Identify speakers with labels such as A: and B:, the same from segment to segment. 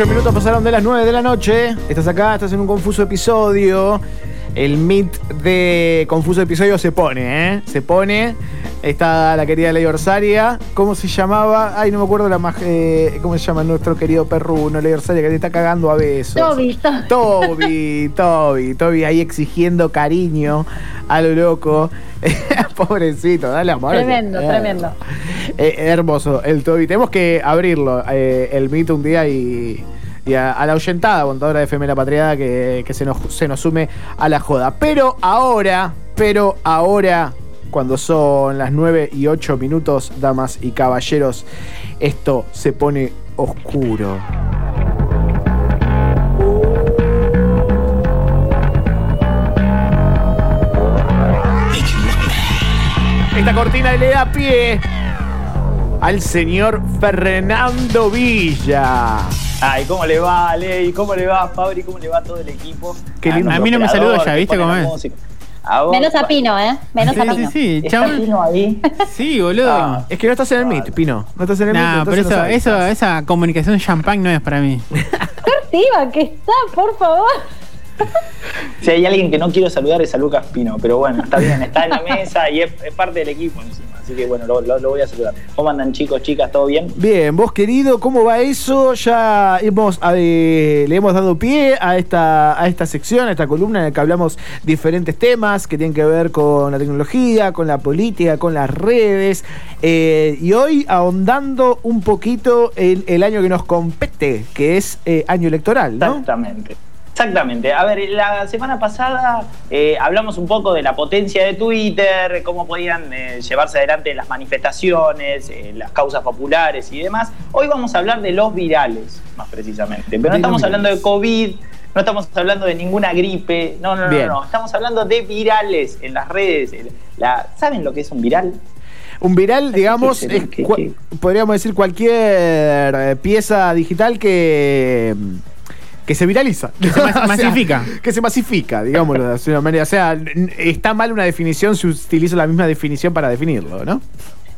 A: 8 minutos pasaron de las 9 de la noche. Estás acá, estás en un confuso episodio. El meet de confuso episodio se pone, ¿eh? Se pone. Está la querida Ley Orsaria. ¿Cómo se llamaba? Ay, no me acuerdo la más. eh, ¿Cómo se llama nuestro querido perruno, Ley Orsaria, que te está cagando a besos?
B: Toby, Toby.
A: Toby, Toby, Toby ahí exigiendo cariño a lo loco. Pobrecito, dale amor.
B: Tremendo,
A: Eh,
B: tremendo.
A: eh, hermoso el Toby. Tenemos que abrirlo, el mito un día y, y a, a la ahuyentada contadora de FM La Patriada que, que se, nos, se nos sume a la joda. Pero ahora, pero ahora, cuando son las 9 y 8 minutos, damas y caballeros, esto se pone oscuro. Esta cortina le da pie al señor Fernando Villa.
C: Ay, ¿cómo le va, Ley? ¿Cómo le va, Fabri? ¿Cómo le va a todo el equipo?
A: Qué lindo.
C: nuestro
D: A mí no me saluda ya, ¿viste cómo es?
C: Vos,
B: Menos a Pino, ¿eh? Menos a
D: Sí, sí,
B: Pino.
D: sí,
C: ¿Está
D: chabón.
C: Pino ahí?
D: Sí, boludo.
C: Ah.
A: Es que no estás en el Meet, Pino. No estás en el Meet.
D: Nah, pero
A: entonces
D: eso,
A: no
D: eso, esa comunicación champán no es para mí.
B: Activa, que está, por favor.
C: Si hay alguien que no quiero saludar es a Lucas Pino, pero bueno, está bien, está en la mesa y es, es parte del equipo encima. Así que bueno, lo, lo- lo voy a saludar. ¿Cómo andan chicos, chicas? ¿Todo bien?
A: Bien, vos querido, ¿cómo va eso? Ya hemos, eh, le hemos dado pie a esta, a esta sección, a esta columna en la que hablamos diferentes temas que tienen que ver con la tecnología, con la política, con las redes. Eh, y hoy ahondando un poquito en el año que nos compete, que es eh, año electoral, ¿no?
C: Exactamente. Exactamente. A ver, la semana pasada eh, hablamos un poco de la potencia de Twitter, cómo podían eh, llevarse adelante las manifestaciones, eh, las causas populares y demás. Hoy vamos a hablar de los virales, más precisamente. Pero
A: De
C: no estamos hablando de. COVID, no estamos hablando de ninguna gripe, no, no, no, no. Estamos hablando de virales en las redes. La- ¿Saben lo que es un viral?
A: Un viral, digamos,
C: ¿Qué-
A: es podríamos decir cualquier pieza digital que que se viraliza.
D: Que se mas- masifica.
A: que se masifica, digámoslo de alguna manera. O sea, está mal una definición si utilizo la misma definición para definirlo, ¿no?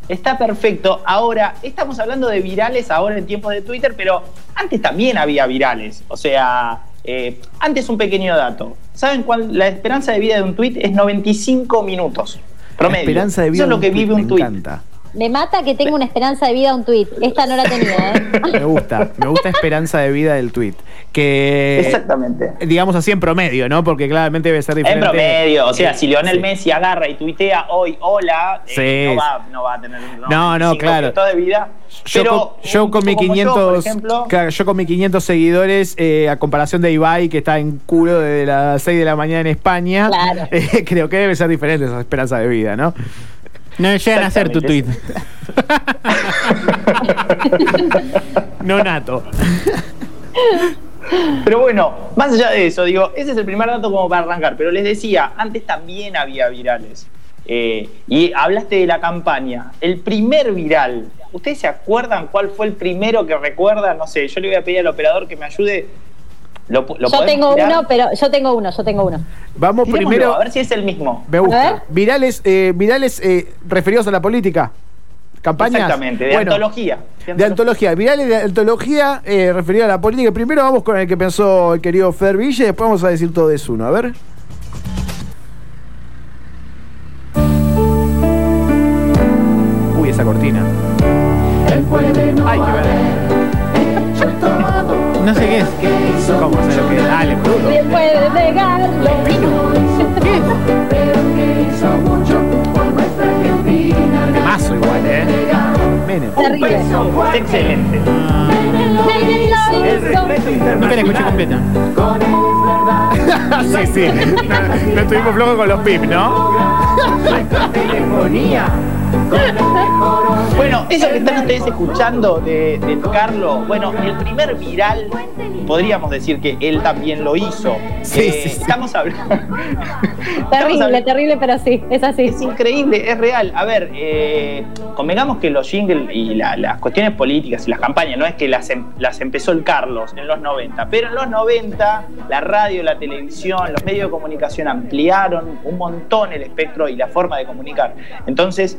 C: Está perfecto. Ahora, estamos hablando de virales ahora en tiempos de Twitter, pero antes también había virales. O sea, eh, antes un pequeño dato. ¿Saben cuál? La esperanza de vida de un tweet es 95 minutos. Promedio.
A: La esperanza de vida
C: Eso es lo que
A: tweet,
C: vive un
A: me
C: tweet.
A: encanta.
B: Me mata que tenga una esperanza de vida un tweet. Esta no la tenía, ¿eh?
A: Me gusta, me gusta esperanza de vida del tweet. Que
C: Exactamente.
A: digamos así en promedio, ¿no? Porque claramente debe ser
C: En
A: diferente.
C: promedio, o sea, si Lionel
A: Sí.
C: Messi agarra y tuitea hoy hola, eh,
A: Sí.
C: no, va, no va a tener
A: No, no,
C: 95
A: claro.
C: de vida.
A: Yo,
C: pero
A: con, yo con mi
C: tipo como yo,
A: 500,
C: por ejemplo,
A: claro, yo con mis 500 seguidores, eh, a comparación de Ibai, que está en culo desde las 6 de la mañana en España,
B: Claro.
A: eh, creo que debe ser diferente esa esperanza de vida, ¿no?
D: No llegan a hacer tu tweet.
A: No nato.
C: Pero bueno, más allá de eso, digo, ese es el primer dato como para arrancar. Pero les decía, antes también había virales. Eh, y hablaste de la campaña. El primer viral, ¿ustedes se acuerdan cuál fue el primero que recuerdan? No sé, yo le voy a pedir al operador que me ayude. ¿Lo, lo
B: Yo tengo uno, pero yo tengo uno, yo tengo uno.
A: Vamos primero.
C: A ver si es el mismo.
A: Me
B: A
A: gusta.
B: ver.
A: Virales, eh, virales eh, referidos a la política. Campañas.
C: Exactamente, de
A: Bueno,
C: antología.
A: De antología, virales de antología eh, referido a la política. Primero vamos con el que pensó el querido Fer Villa y después vamos a decir todo eso uno. A ver. Uy, esa cortina. Ay, qué verde.
D: No sé qué es.
A: ¿Cómo se lo que Dale, bruto.
B: Bien puede negarlo.
A: Temazo igual, ¿eh? Menem.
B: Terrible.
C: Es excelente.
D: Nunca la escuché completa.
A: sí, sí. No, no estuvimos flojos con los pip, ¿no?
C: Bueno, eso que están ustedes escuchando de, de Carlos, bueno, el primer viral, podríamos decir que él también lo hizo.
A: Sí,
C: Eh,
A: sí, sí.
C: Estamos hablando. estamos
B: Terrible, terrible, pero sí, es así.
C: Es increíble, es real. A ver, eh, convengamos que los jingles y la- las cuestiones políticas y las campañas no es que las, em- las empezó el Carlos en los 90, pero en los 90 la radio, la televisión, los medios de comunicación ampliaron un montón el espectro y la forma de comunicar. Entonces,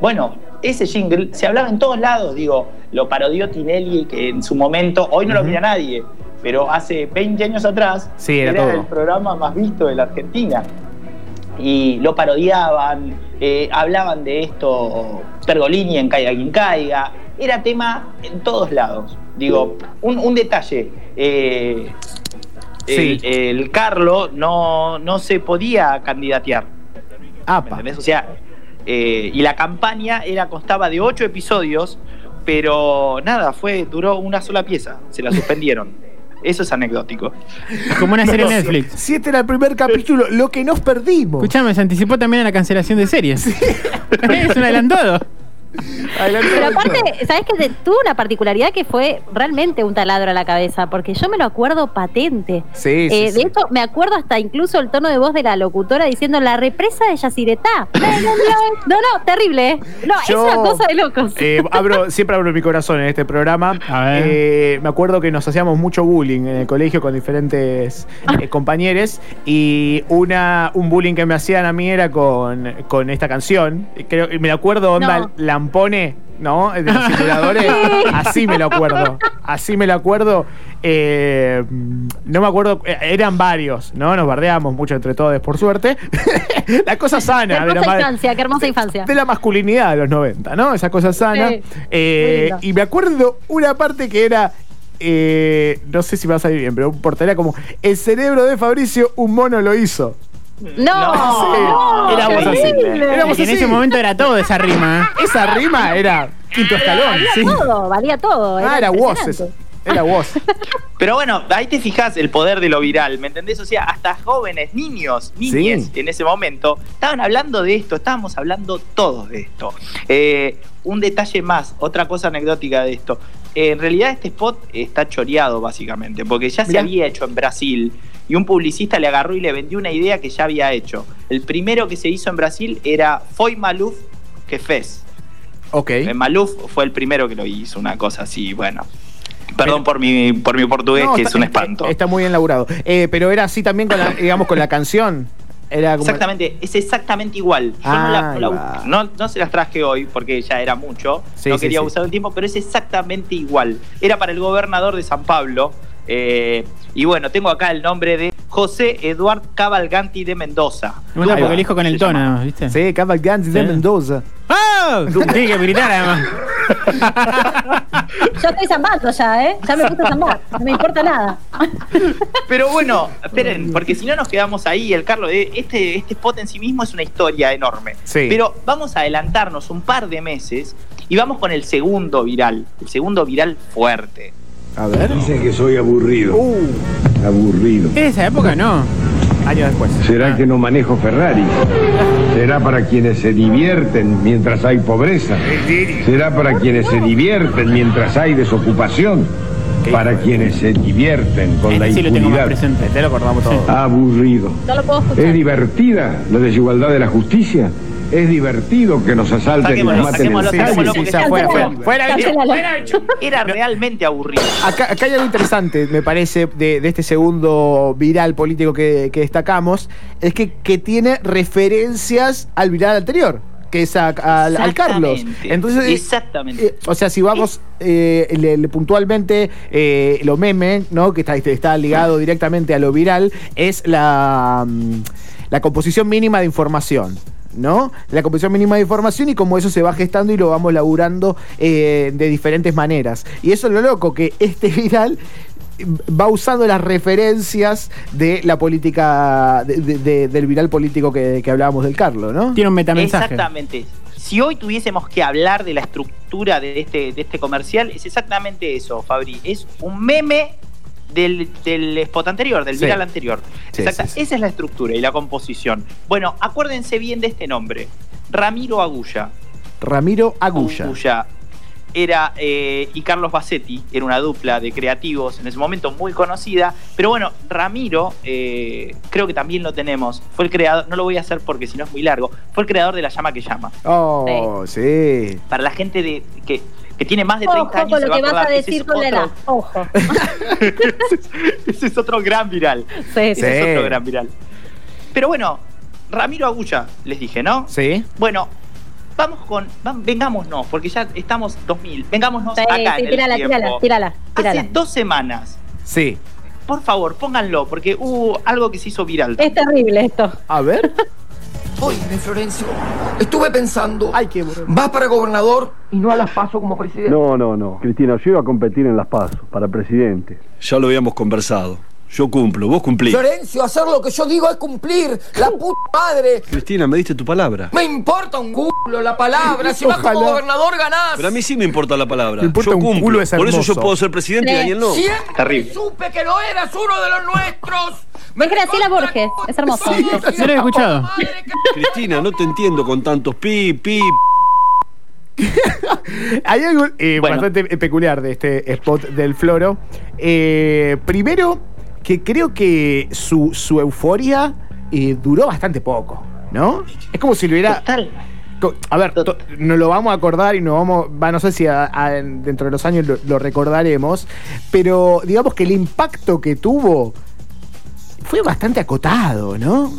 C: bueno, ese jingle se hablaba en todos lados, digo, lo parodió Tinelli, que en su momento, hoy no lo mira nadie, pero hace 20 años atrás
A: Sí, era
C: el programa más visto de la Argentina. Y lo parodiaban, eh, hablaban de esto, Pergolini en Caiga quien caiga, era tema en todos lados. Digo, un, un detalle, eh,
A: Sí.
C: el, el Carlo no, no se podía candidatear. ¿Me
A: Apa.
C: entendés? O sea, eh, y la campaña era, constaba de ocho episodios, pero nada, fue, duró una sola pieza, se la suspendieron. Eso es anecdótico.
D: Como una serie de Netflix.
A: Si este era el primer capítulo, lo que nos perdimos.
D: Escuchame, se anticipó también a la cancelación de series. es un adelantado.
B: Pero aparte, ¿sabes que tuvo una particularidad que fue realmente un taladro a la cabeza? Porque yo me lo acuerdo patente.
A: Sí, sí,
B: Eh,
A: sí.
B: De hecho, me acuerdo hasta incluso el tono de voz de la locutora diciendo la represa de Yacyretá. No, no, terrible, ¿eh? No,
A: Yo,
B: es una cosa de locos.
A: eh, abro, siempre abro mi corazón en este programa.
D: A ver.
A: Eh, me acuerdo que nos hacíamos mucho bullying en el colegio con diferentes eh, compañeros y una, un bullying que me hacían a mí era con, con esta canción. Creo, y me acuerdo, onda,
B: No.
A: Lampone, ¿no? De los simuladores. Así me lo acuerdo. Así me lo acuerdo. Eh, no me acuerdo, eh, eran varios, ¿no? Nos bardeamos mucho entre todos, por suerte. la cosa
B: Qué
A: sana. de la
B: hermosa infancia, qué hermosa infancia.
A: de la masculinidad de los 90, ¿no? Esa cosa sana.
B: Sí,
A: Eh, y me acuerdo una parte que era. eh, no sé si va a salir bien, pero por era como el cerebro de Fabricio, un mono lo hizo.
B: No, no,
A: éramos así. Éramos
D: Y en
A: así.
D: ese momento era todo esa rima. ¿eh?
A: Esa rima era quinto escalón.
B: Valía
A: sí.
B: todo, valía todo.
A: Ah, era vos
B: impresionante.
A: eso. Era vos.
C: Pero bueno, ahí te fijas el poder de lo viral, ¿me entendés? O sea, hasta jóvenes, niños, niñes
A: Sí.
C: en ese momento estaban hablando de esto, estábamos hablando todos de esto. Eh, un detalle más, otra cosa anecdótica de esto. En realidad este spot está choreado básicamente, porque ya se había hecho en Brasil y un publicista le agarró y le vendió una idea que ya había hecho. El primero que se hizo en Brasil era Foi Maluf que fez.
A: Ok.
C: Eh, Maluf fue el primero que lo hizo, una cosa así, bueno. Perdón
A: Pero-
C: por mi, por mi portugués,
A: No,
C: que
A: está-
C: es un espanto.
A: Está muy bien laburado. Eh, pero era así también con la, digamos, con la canción. Era como.
C: Exactamente, es exactamente igual. Yo
A: Ah,
C: no la- no- no se las traje hoy porque ya era mucho,
A: Sí,
C: no quería
A: sí.
C: usar el tiempo, pero es exactamente igual. Era para el gobernador de San Pablo. eh, y bueno, tengo acá el nombre de José Eduard Cavalganti de Mendoza.
A: Va.
D: lo dijo con el tono,
C: llama.
D: ¿viste?
A: Sí, Cavalcanti de. Mendoza.
D: ¡Oh! Tiene que gritar además.
B: Yo estoy zambando ya, ¿eh? Ya me puse a zambar. No me importa nada.
C: Pero bueno, esperen, porque si no nos quedamos ahí, el Carlos, eh, este, este spot en sí mismo es una historia enorme.
A: Sí.
C: Pero vamos a adelantarnos un par de meses y vamos con el segundo viral, el segundo viral fuerte.
A: A ver.
E: Dicen que soy aburrido.
A: Uh,
E: Aburrido.
D: ¿Es de esa época? No.
A: Años después.
E: ¿Será que no manejo Ferrari? ¿Será para quienes se divierten mientras hay pobreza? ¿Será para quienes se divierten mientras hay desocupación? Para quienes se divierten con la
D: Este sí lo tengo más
E: impunidad.
D: presente.
A: Te lo acordamos todo.
E: Aburrido.
B: No lo puedo escuchar.
E: ¿Es divertida la desigualdad de la justicia? ¿Es divertido que nos asalten y nos
C: Saquémoslo,
E: maten en
C: saquémoslo,
A: Sí, fuera, fuera, fuera.
C: Era realmente aburrido.
A: Acá, acá hay algo interesante, me parece, de, de este segundo viral político que, que destacamos, es que, que tiene referencias al viral anterior, que es a- al, al Carlos.
C: Exactamente.
A: Entonces, eh,
C: Exactamente.
A: eh, o sea, si vamos eh, le- le- puntualmente, eh, lo meme, ¿no? que está, está ligado directamente a lo viral, es la, mm, la composición mínima de información. ¿No? La composición mínima de información y cómo eso se va gestando y lo vamos laburando eh, de diferentes maneras. Y eso es lo loco, que este viral va usando las referencias de la política, de- de- de- del viral político que, que hablábamos del Carlos, ¿no?
D: Tiene un metamensaje.
C: Exactamente. Si hoy tuviésemos que hablar de la estructura de este, de este comercial, es exactamente eso, Fabri. Es un meme del, del spot anterior, del
A: Sí.
C: viral anterior.
A: Sí,
C: Exacta-
A: sí, sí.
C: Esa es la estructura y la composición. Bueno, acuérdense bien de este nombre. Ramiro Agulla.
A: Ramiro Agulla.
C: Agulla era, eh, y Carlos Bassetti, era una dupla de creativos en ese momento muy conocida. Pero bueno, Ramiro, eh, creo que también lo tenemos. Fue el creador, no lo voy a hacer porque si no es muy largo, fue el creador de La Llama que Llama.
A: Oh, sí.
C: Para la gente de, que, que tiene más de 30
B: Ojo
C: años.
B: con
C: se
B: lo
C: va
B: que vas a decir
C: es
B: con la edad.
C: otro-
B: Ojo.
C: ese es otro gran viral.
B: Sí,
C: Ese
B: sí.
C: es otro gran viral. Pero bueno, Ramiro Agulla, les dije, ¿no?
A: Sí.
C: Bueno, vamos con, vam- vengámonos, porque ya estamos 2000, vengámonos
B: Sí,
C: acá
B: sí,
C: en el
B: tírala,
C: tiempo.
B: tírala, tírala, tírala.
C: Hace dos semanas,
A: Sí.
C: por favor, pónganlo, porque hubo algo que se hizo viral.
B: Es terrible esto.
A: A ver.
F: Oye, Florencio, estuve pensando.
A: Ay, qué bueno.
F: Vas para gobernador y no a las paso como presidente.
G: No, no, no. Cristina, yo iba a competir en las PASO para presidente.
H: Ya lo habíamos conversado. Yo cumplo, vos cumplís.
F: Florencio, hacer lo que yo digo es cumplir. La puta madre.
H: Cristina, me diste tu palabra.
F: Me importa un culo la palabra. Si vas como
A: Ojalá.
F: gobernador ganás.
H: Pero a mí sí me importa la palabra.
A: Me importa
H: yo
A: un
H: cumplo.
A: culo, es
H: Por eso yo
A: hermoso.
H: puedo ser presidente y. Daniel no.
F: Siempre
C: Terrible.
F: supe que no eras uno de los nuestros. Me
B: Es Graciela
F: recontra
B: Borges, es hermoso.
F: todos,
B: Sí,
D: lo he
F: la
D: escuchado.
F: puta madre que-
H: Cristina, no te entiendo con tantos pi, pi.
A: Hay algo eh,
C: Bueno.
A: bastante peculiar de este spot del Floro. Eh, primero, que creo que su, su euforia eh, duró bastante poco, ¿no? Es como si lo hubiera.
C: Total.
A: A ver, to- nos lo vamos a acordar y nos vamos, va, no sé si a- a- dentro de los años lo, lo recordaremos, pero digamos que el impacto que tuvo fue bastante acotado, ¿no?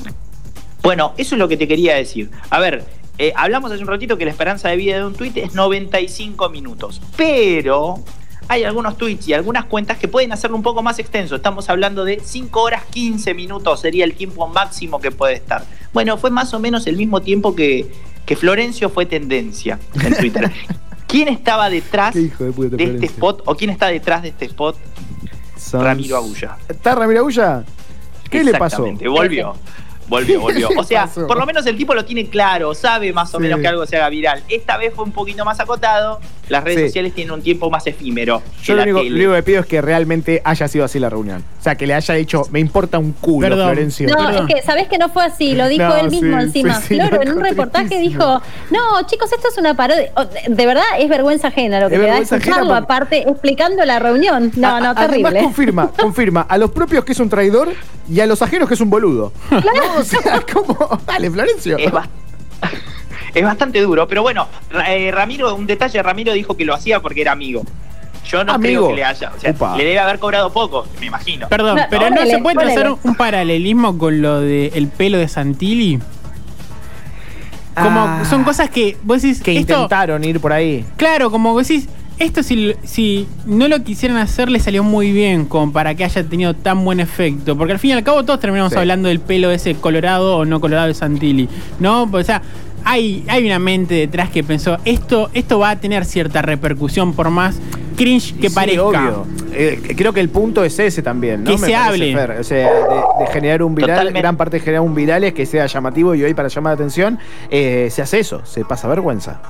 C: Bueno, eso es lo que te quería decir. A ver, eh, hablamos hace un ratito que la esperanza de vida de un tuit es 95 minutos, pero hay algunos tweets y algunas cuentas que pueden hacerlo un poco más extenso. Estamos hablando de 5 horas 15 minutos sería el tiempo máximo que puede estar. Bueno, fue más o menos el mismo tiempo que, que Florencio fue tendencia en Twitter. ¿Quién estaba detrás
A: de
C: este spot o quién está detrás de este spot? Ramiro Agulla.
A: ¿Está Ramiro Agulla? ¿Qué le pasó?
C: Exactamente, volvió. Volvió, volvió.
A: ¿Qué
C: O sea, por lo menos el tipo lo tiene claro, sabe más o
A: Sí.
C: menos que algo se haga viral. Esta vez fue un poquito más acotado. Las redes
A: Sí.
C: sociales tienen un tiempo más efímero. que
A: Yo lo único, lo único que pido es que realmente haya sido así la reunión. O sea, que le haya dicho, me importa un culo,
D: Perdón.
A: Florencio.
B: No,
D: Perdón.
B: es que, ¿sabés que no fue así? Lo dijo
A: No,
B: él mismo
A: sí,
B: encima.
A: sí, sí,
B: Floro,
A: lo
B: en un reportaje
A: tristísimo.
B: dijo, no, chicos, esto es una parodia. De verdad, es vergüenza ajena lo que
A: Es
B: te da escucharlo,
A: porque-
B: aparte, explicando la reunión. No,
A: A-
B: no,
A: Además
B: terrible.
A: confirma, confirma a los propios que es un traidor y a los ajenos que es un boludo. No, o sea, como, dale, Florencio.
C: Es, es bastante duro, pero bueno, eh, Ramiro, un detalle, Ramiro dijo que lo hacía porque era amigo. Yo no
A: Amigo.
C: creo que le haya, o sea,
A: Upa.
C: le debe haber cobrado poco, me imagino.
D: Perdón,
B: No,
D: pero no
B: ponele,
D: se puede
B: ponele.
D: trazar un, un paralelismo con lo del pelo de Santilli. Como
A: Ah.
D: son cosas que vos decís.
A: que
D: esto,
A: intentaron ir por ahí.
D: Claro, como vos decís, esto si, si no lo quisieran hacer le salió muy bien como para que haya tenido tan buen efecto. Porque al fin y al cabo todos terminamos
A: Sí.
D: hablando del pelo ese colorado o no colorado de Santilli. ¿No? O sea, hay, hay una mente detrás que pensó, esto, esto va a tener cierta repercusión por más cringe que
A: Sí,
D: parezca.
A: obvio. Eh, creo que el punto es ese también, ¿no?
D: Que
A: Me
D: se hable.
A: O sea, de, de generar un viral,
C: Totalmente.
A: gran parte de generar un viral es que sea llamativo y hoy para llamar la atención eh, se hace eso, se pasa vergüenza.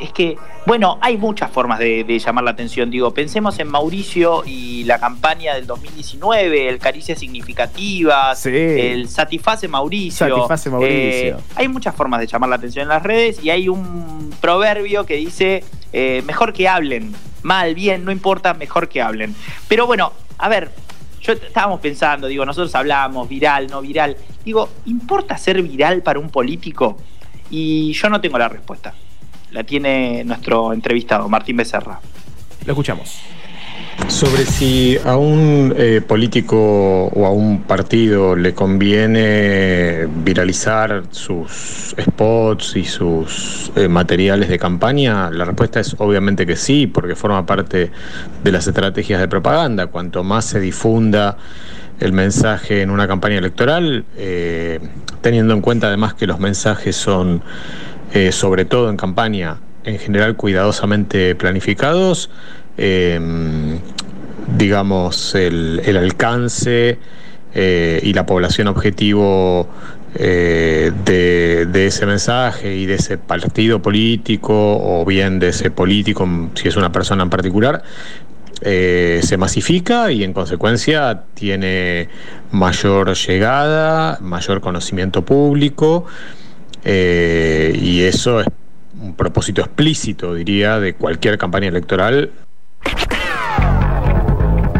C: Es que, bueno, hay muchas formas de, de llamar la atención. Digo, pensemos en Mauricio y la campaña del 2019, el Caricias Significativas,
A: Sí.
C: el Satisface Mauricio.
A: Satisface Mauricio.
C: Eh, hay muchas formas de llamar la atención en las redes y hay un proverbio que dice, eh, mejor que hablen, mal, bien, no importa, mejor que hablen. Pero bueno, a ver, yo estábamos pensando, digo, nosotros hablamos, viral, no viral. Digo, ¿importa ser viral para un político? Y yo no tengo la respuesta. La tiene nuestro entrevistado, Martín Becerra.
A: Lo escuchamos.
I: Sobre si a un eh, político o a un partido le conviene viralizar sus spots y sus eh, materiales de campaña, la respuesta es obviamente que sí, porque forma parte de las estrategias de propaganda. Cuanto más se difunda el mensaje en una campaña electoral, eh, teniendo en cuenta además que los mensajes son, eh, sobre todo en campaña, en general cuidadosamente planificados, eh, digamos, el, alcance eh, y la población objetivo eh, de, ese mensaje y de ese partido político o bien de ese político, si es una persona en particular, se masifica y en consecuencia tiene mayor llegada, mayor conocimiento público eh, y eso es un propósito explícito, diría, de cualquier campaña electoral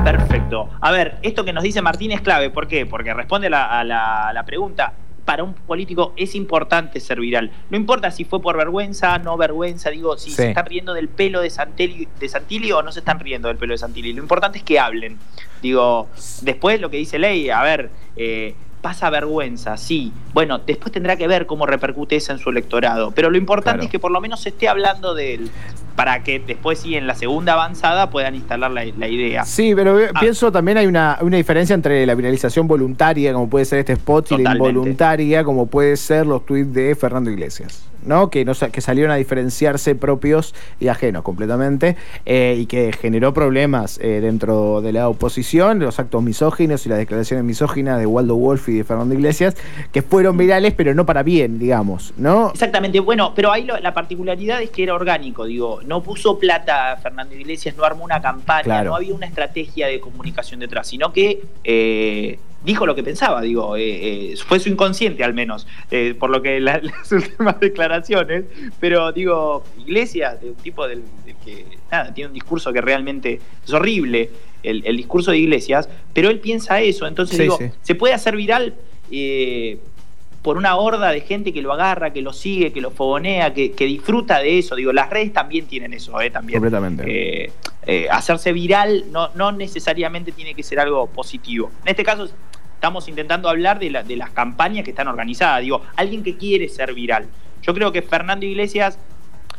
C: Perfecto. A ver, esto que nos dice Martín es clave. ¿Por qué? Porque responde a la, a la- a la pregunta. Para un político es importante ser viral. No importa si fue por vergüenza, no vergüenza, digo, si
A: Sí.
C: se están riendo del pelo de Santilli, de Santilli o no se están riendo del pelo de Santilli. Lo importante es que hablen. Digo, después lo que dice Ley, a ver, eh, pasa vergüenza, sí. Bueno, después tendrá que ver cómo repercute eso en su electorado. Pero lo importante
A: Claro.
C: es que por lo menos se esté hablando de él, para que después sí en la segunda avanzada puedan instalar la, la idea.
A: Sí, pero
C: Ah.
A: pienso también hay una, una diferencia entre la viralización voluntaria, como puede ser este spot, y la involuntaria, como puede ser los tweets de Fernando Iglesias. ¿No? Que, no, que salieron a diferenciarse propios y ajenos completamente eh, y que generó problemas eh, dentro de la oposición, los actos misóginos y las declaraciones misóginas de Waldo Wolf y de Fernando Iglesias, que fueron virales, pero no para bien, digamos, ¿no?
C: Exactamente, bueno, pero ahí lo- la particularidad es que era orgánico, digo, no puso plata Fernando Iglesias, no armó una campaña,
A: Claro.
C: no había una estrategia de comunicación detrás, sino que eh, dijo lo que pensaba, digo, eh, eh, fue su inconsciente al menos, eh, por lo que la- las últimas declaraciones, pero digo, Iglesias, de un tipo del, del que, nada, tiene un discurso que realmente es horrible, el, el discurso de Iglesias, pero él piensa eso, entonces
A: Sí,
C: digo,
A: sí.
C: se puede hacer viral. por una horda de gente que lo agarra, que lo sigue, que lo fogonea, que, que disfruta de eso. Digo, las redes también tienen eso, ¿eh? También.
A: Completamente.
C: Eh, eh, hacerse viral no, no necesariamente tiene que ser algo positivo. En este caso, estamos intentando hablar de, la- de las campañas que están organizadas. Digo, alguien que quiere ser viral. Yo creo que Fernando Iglesias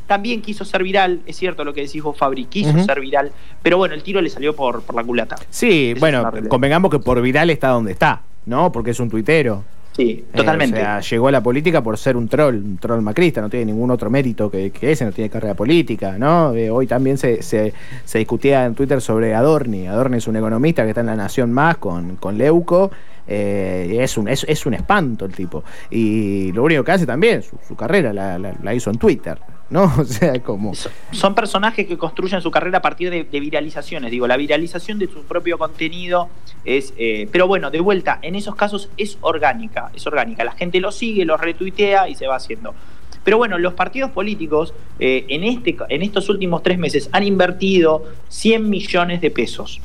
C: también quiso ser viral, es cierto lo que decís vos, Fabri, quiso ser viral, pero bueno, el tiro le salió por, por la culata.
A: Sí, bueno, convengamos que por viral está donde está, ¿no? Porque es un tuitero.
C: Sí,
A: Eh,
C: totalmente.
A: o sea, llegó a la política por ser un troll, un troll macrista, no tiene ningún otro mérito que, que ese, no tiene carrera política, ¿no? Eh, hoy también se, se, se discutía en Twitter sobre Adorni. Adorni es un economista que está en La Nación Más con, con Leuco. eh, es, un, es, es un espanto el tipo. Y lo único que hace también, su, su carrera la, la- la hizo en Twitter, ¿no? O sea, como...
C: So- son personajes que construyen su carrera a partir de, de viralizaciones. Digo, la viralización de su propio contenido es. eh, pero bueno, de vuelta, en esos casos es orgánica. Es orgánica. La gente lo sigue, lo retuitea y se va haciendo. Pero bueno, los partidos políticos eh, en, este, en estos últimos tres meses han invertido 100 millones de pesos.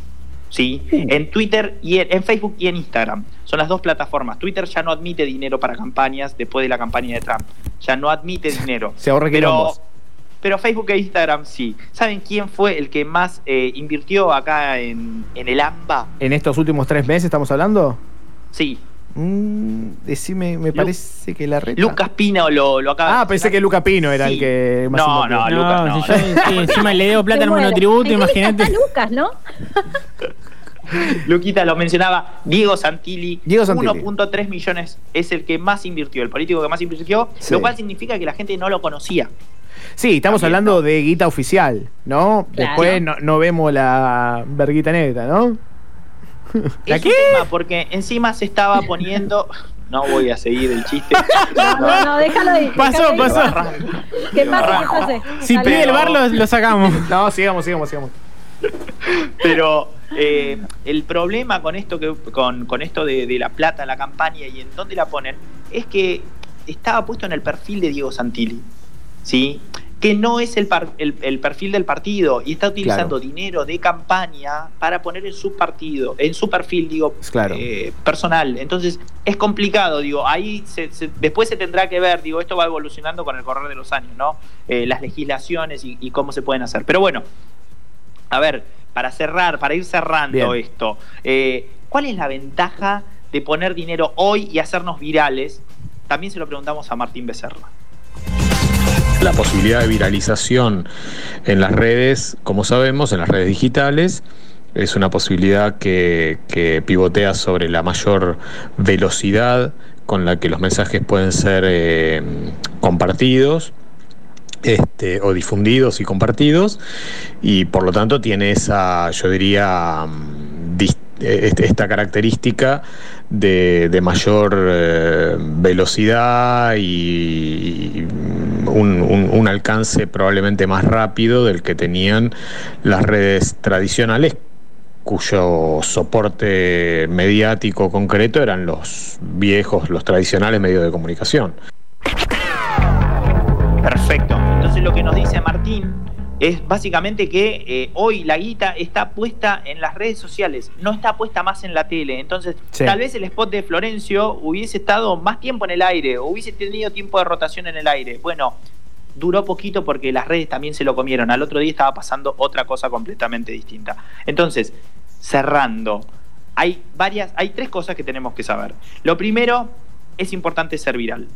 C: ¿Sí? En Twitter y en, en Facebook y en Instagram. Son las dos plataformas. Twitter ya no admite dinero para campañas después de la campaña de Trump. Ya no admite dinero.
A: Se ahorra
C: Pero, pero Facebook e Instagram sí. ¿Saben quién fue el que más eh, invirtió acá en, en el AMBA?
A: En estos últimos tres meses estamos hablando.
C: Sí.
A: Mm, decime, me parece que la reta.
C: Lucas Pino lo, lo acaba
A: Ah, pensé que Luca Pino era
C: Sí.
A: el que más
C: No,
A: invirtió.
C: no, Lucas no.
D: si yo sí, encima le debo plata al monotributo,
B: ¿En qué lista
D: imagínate.
B: está Lucas, ¿no?
C: Luquita lo mencionaba, Diego Santilli,
A: Diego Santilli.
C: 1.3 millones es el que más invirtió, el político que más invirtió,
A: Sí.
C: lo cual significa que la gente no lo conocía.
A: Sí, estamos
C: También,
A: hablando de guita oficial, ¿no?
B: Claro.
A: Después no, no vemos la verguita negra, ¿no? ¿La
C: Es
A: qué?
C: un tema porque encima se estaba poniendo. No voy a seguir el chiste.
B: No, no, déjalo ahí.
D: Pasó,
B: déjalo ahí.
D: pasó.
B: Que pase, que pase.
D: Si pide el bar, lo, lo sacamos.
A: No, sigamos, sigamos, sigamos.
C: Pero eh, el problema con esto que con, con esto de, de la plata, la campaña y en dónde la ponen, es que estaba puesto en el perfil de Diego Santilli. ¿Sí? Que no es el, par- el, el perfil del partido y está utilizando
A: Claro.
C: dinero de campaña para poner en su partido, en su perfil, digo,
A: Claro.
C: eh, personal. Entonces es complicado, digo, ahí se- se- después se tendrá que ver, digo, esto va evolucionando con el correr de los años, ¿no? Eh, las legislaciones y, y cómo se pueden hacer. Pero bueno, a ver, para cerrar, para ir cerrando
A: Bien.
C: esto, eh, ¿cuál es la ventaja de poner dinero hoy y hacernos virales? También se lo preguntamos a Martín Becerra.
I: La posibilidad de viralización en las redes, como sabemos, en las redes digitales, es una posibilidad que, que pivotea sobre la mayor velocidad con la que los mensajes pueden ser eh, compartidos este, o difundidos y compartidos y por lo tanto tiene esa, yo diría, mm, este- esta característica de, de mayor eh, velocidad y un alcance probablemente más rápido del que tenían las redes tradicionales cuyo soporte mediático concreto eran los viejos, los tradicionales medios de comunicación.
C: Es básicamente que eh, hoy la guita está puesta en las redes sociales, no está puesta más en la tele. Entonces,
A: Sí.
C: tal vez el spot de Florencio hubiese estado más tiempo en el aire, o hubiese tenido tiempo de rotación en el aire. Bueno, duró poquito porque las redes también se lo comieron. Al otro día estaba pasando otra cosa completamente distinta. Entonces, cerrando, hay varias, hay tres cosas que tenemos que saber. Lo primero, es importante ser viral.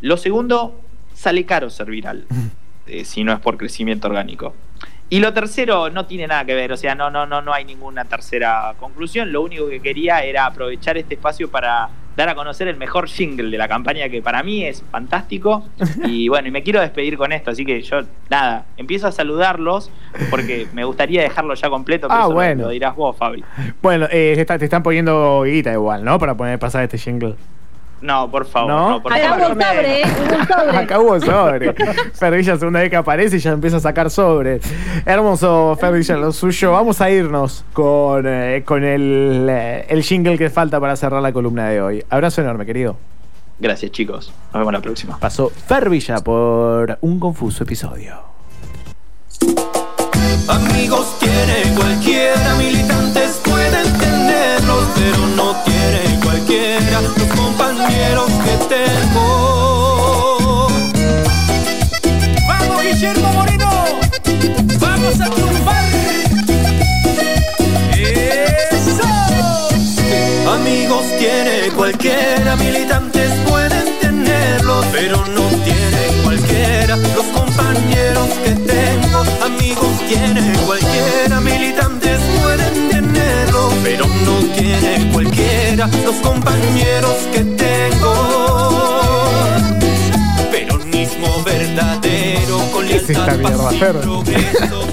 C: Lo segundo, sale caro ser viral, eh, si no es por crecimiento orgánico. Y lo tercero no tiene nada que ver, o sea, no, no, no, no hay ninguna tercera conclusión. Lo único que quería era aprovechar este espacio para dar a conocer el mejor jingle de la campaña, que para mí es fantástico. Y bueno, y me quiero despedir con esto, así que yo, nada, empiezo a saludarlos porque me gustaría dejarlo ya completo, pero
A: Ah,
C: eso lo-
A: bueno.
C: lo dirás vos, Fabi.
A: Bueno, eh, te están poniendo guita igual, ¿no? Para poner pasar este jingle.
C: No, por favor,
A: ¿No?
C: no, por
B: Acá
C: favor.
B: hubo un sobre, ¿eh? Hubo un sobre.
A: Acá hubo sobre. Ferrilla, segunda vez que aparece, ya empieza a sacar sobre. Hermoso, Ferrilla, lo suyo. Vamos a irnos con, eh, con el, eh, el jingle que falta para cerrar la columna de hoy. Abrazo enorme, querido.
C: Gracias, chicos. Nos vemos la próxima.
A: Pasó Fervilla por un confuso episodio.
J: Amigos tiene cualquiera, militantes los compañeros que tengo. Peronismo verdadero con
A: ¿Qué es esta mierda, Fer?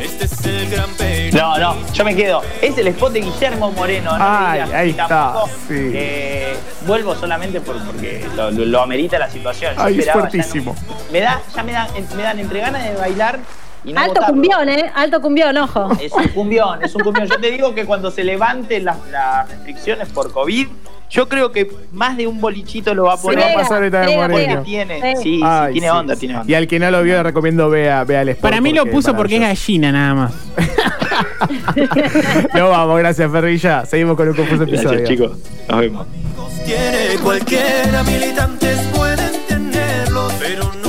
J: Este es el gran.
C: No, no, yo me quedo. Es el spot de Guillermo Moreno. No
A: Ay,
C: digas,
A: ahí
C: y
A: está,
C: tampoco,
A: sí.
C: eh, vuelvo solamente por, porque lo, lo- lo amerita la situación. Yo
A: Ay, es
C: ya
A: fuertísimo.
C: no- me da, ya me dan, me dan entre ganas de bailar no
B: Alto
C: votarlo.
B: cumbión, ¿eh? Alto cumbión, ojo.
C: Es un cumbión, es un cumbión. Yo te digo que cuando se levanten las, las restricciones por COVID, yo creo que más de un bolichito lo va a
A: Se
C: poner.
A: va a pasar ahorita de
B: pega.
C: Tiene,
B: Sí.
C: sí, sí,
A: Ay,
C: tiene
A: sí,
C: onda,
A: sí.
C: tiene onda.
A: Y al que no lo vio, le recomiendo vea, vea el spot.
D: Para mí lo puso porque es gallina nada más.
A: No vamos, gracias, Ferrilla. Seguimos con un confuso episodio.
C: Gracias, chicos. Nos vemos.
J: tiene cualquiera, militantes pueden tenerlo, pero no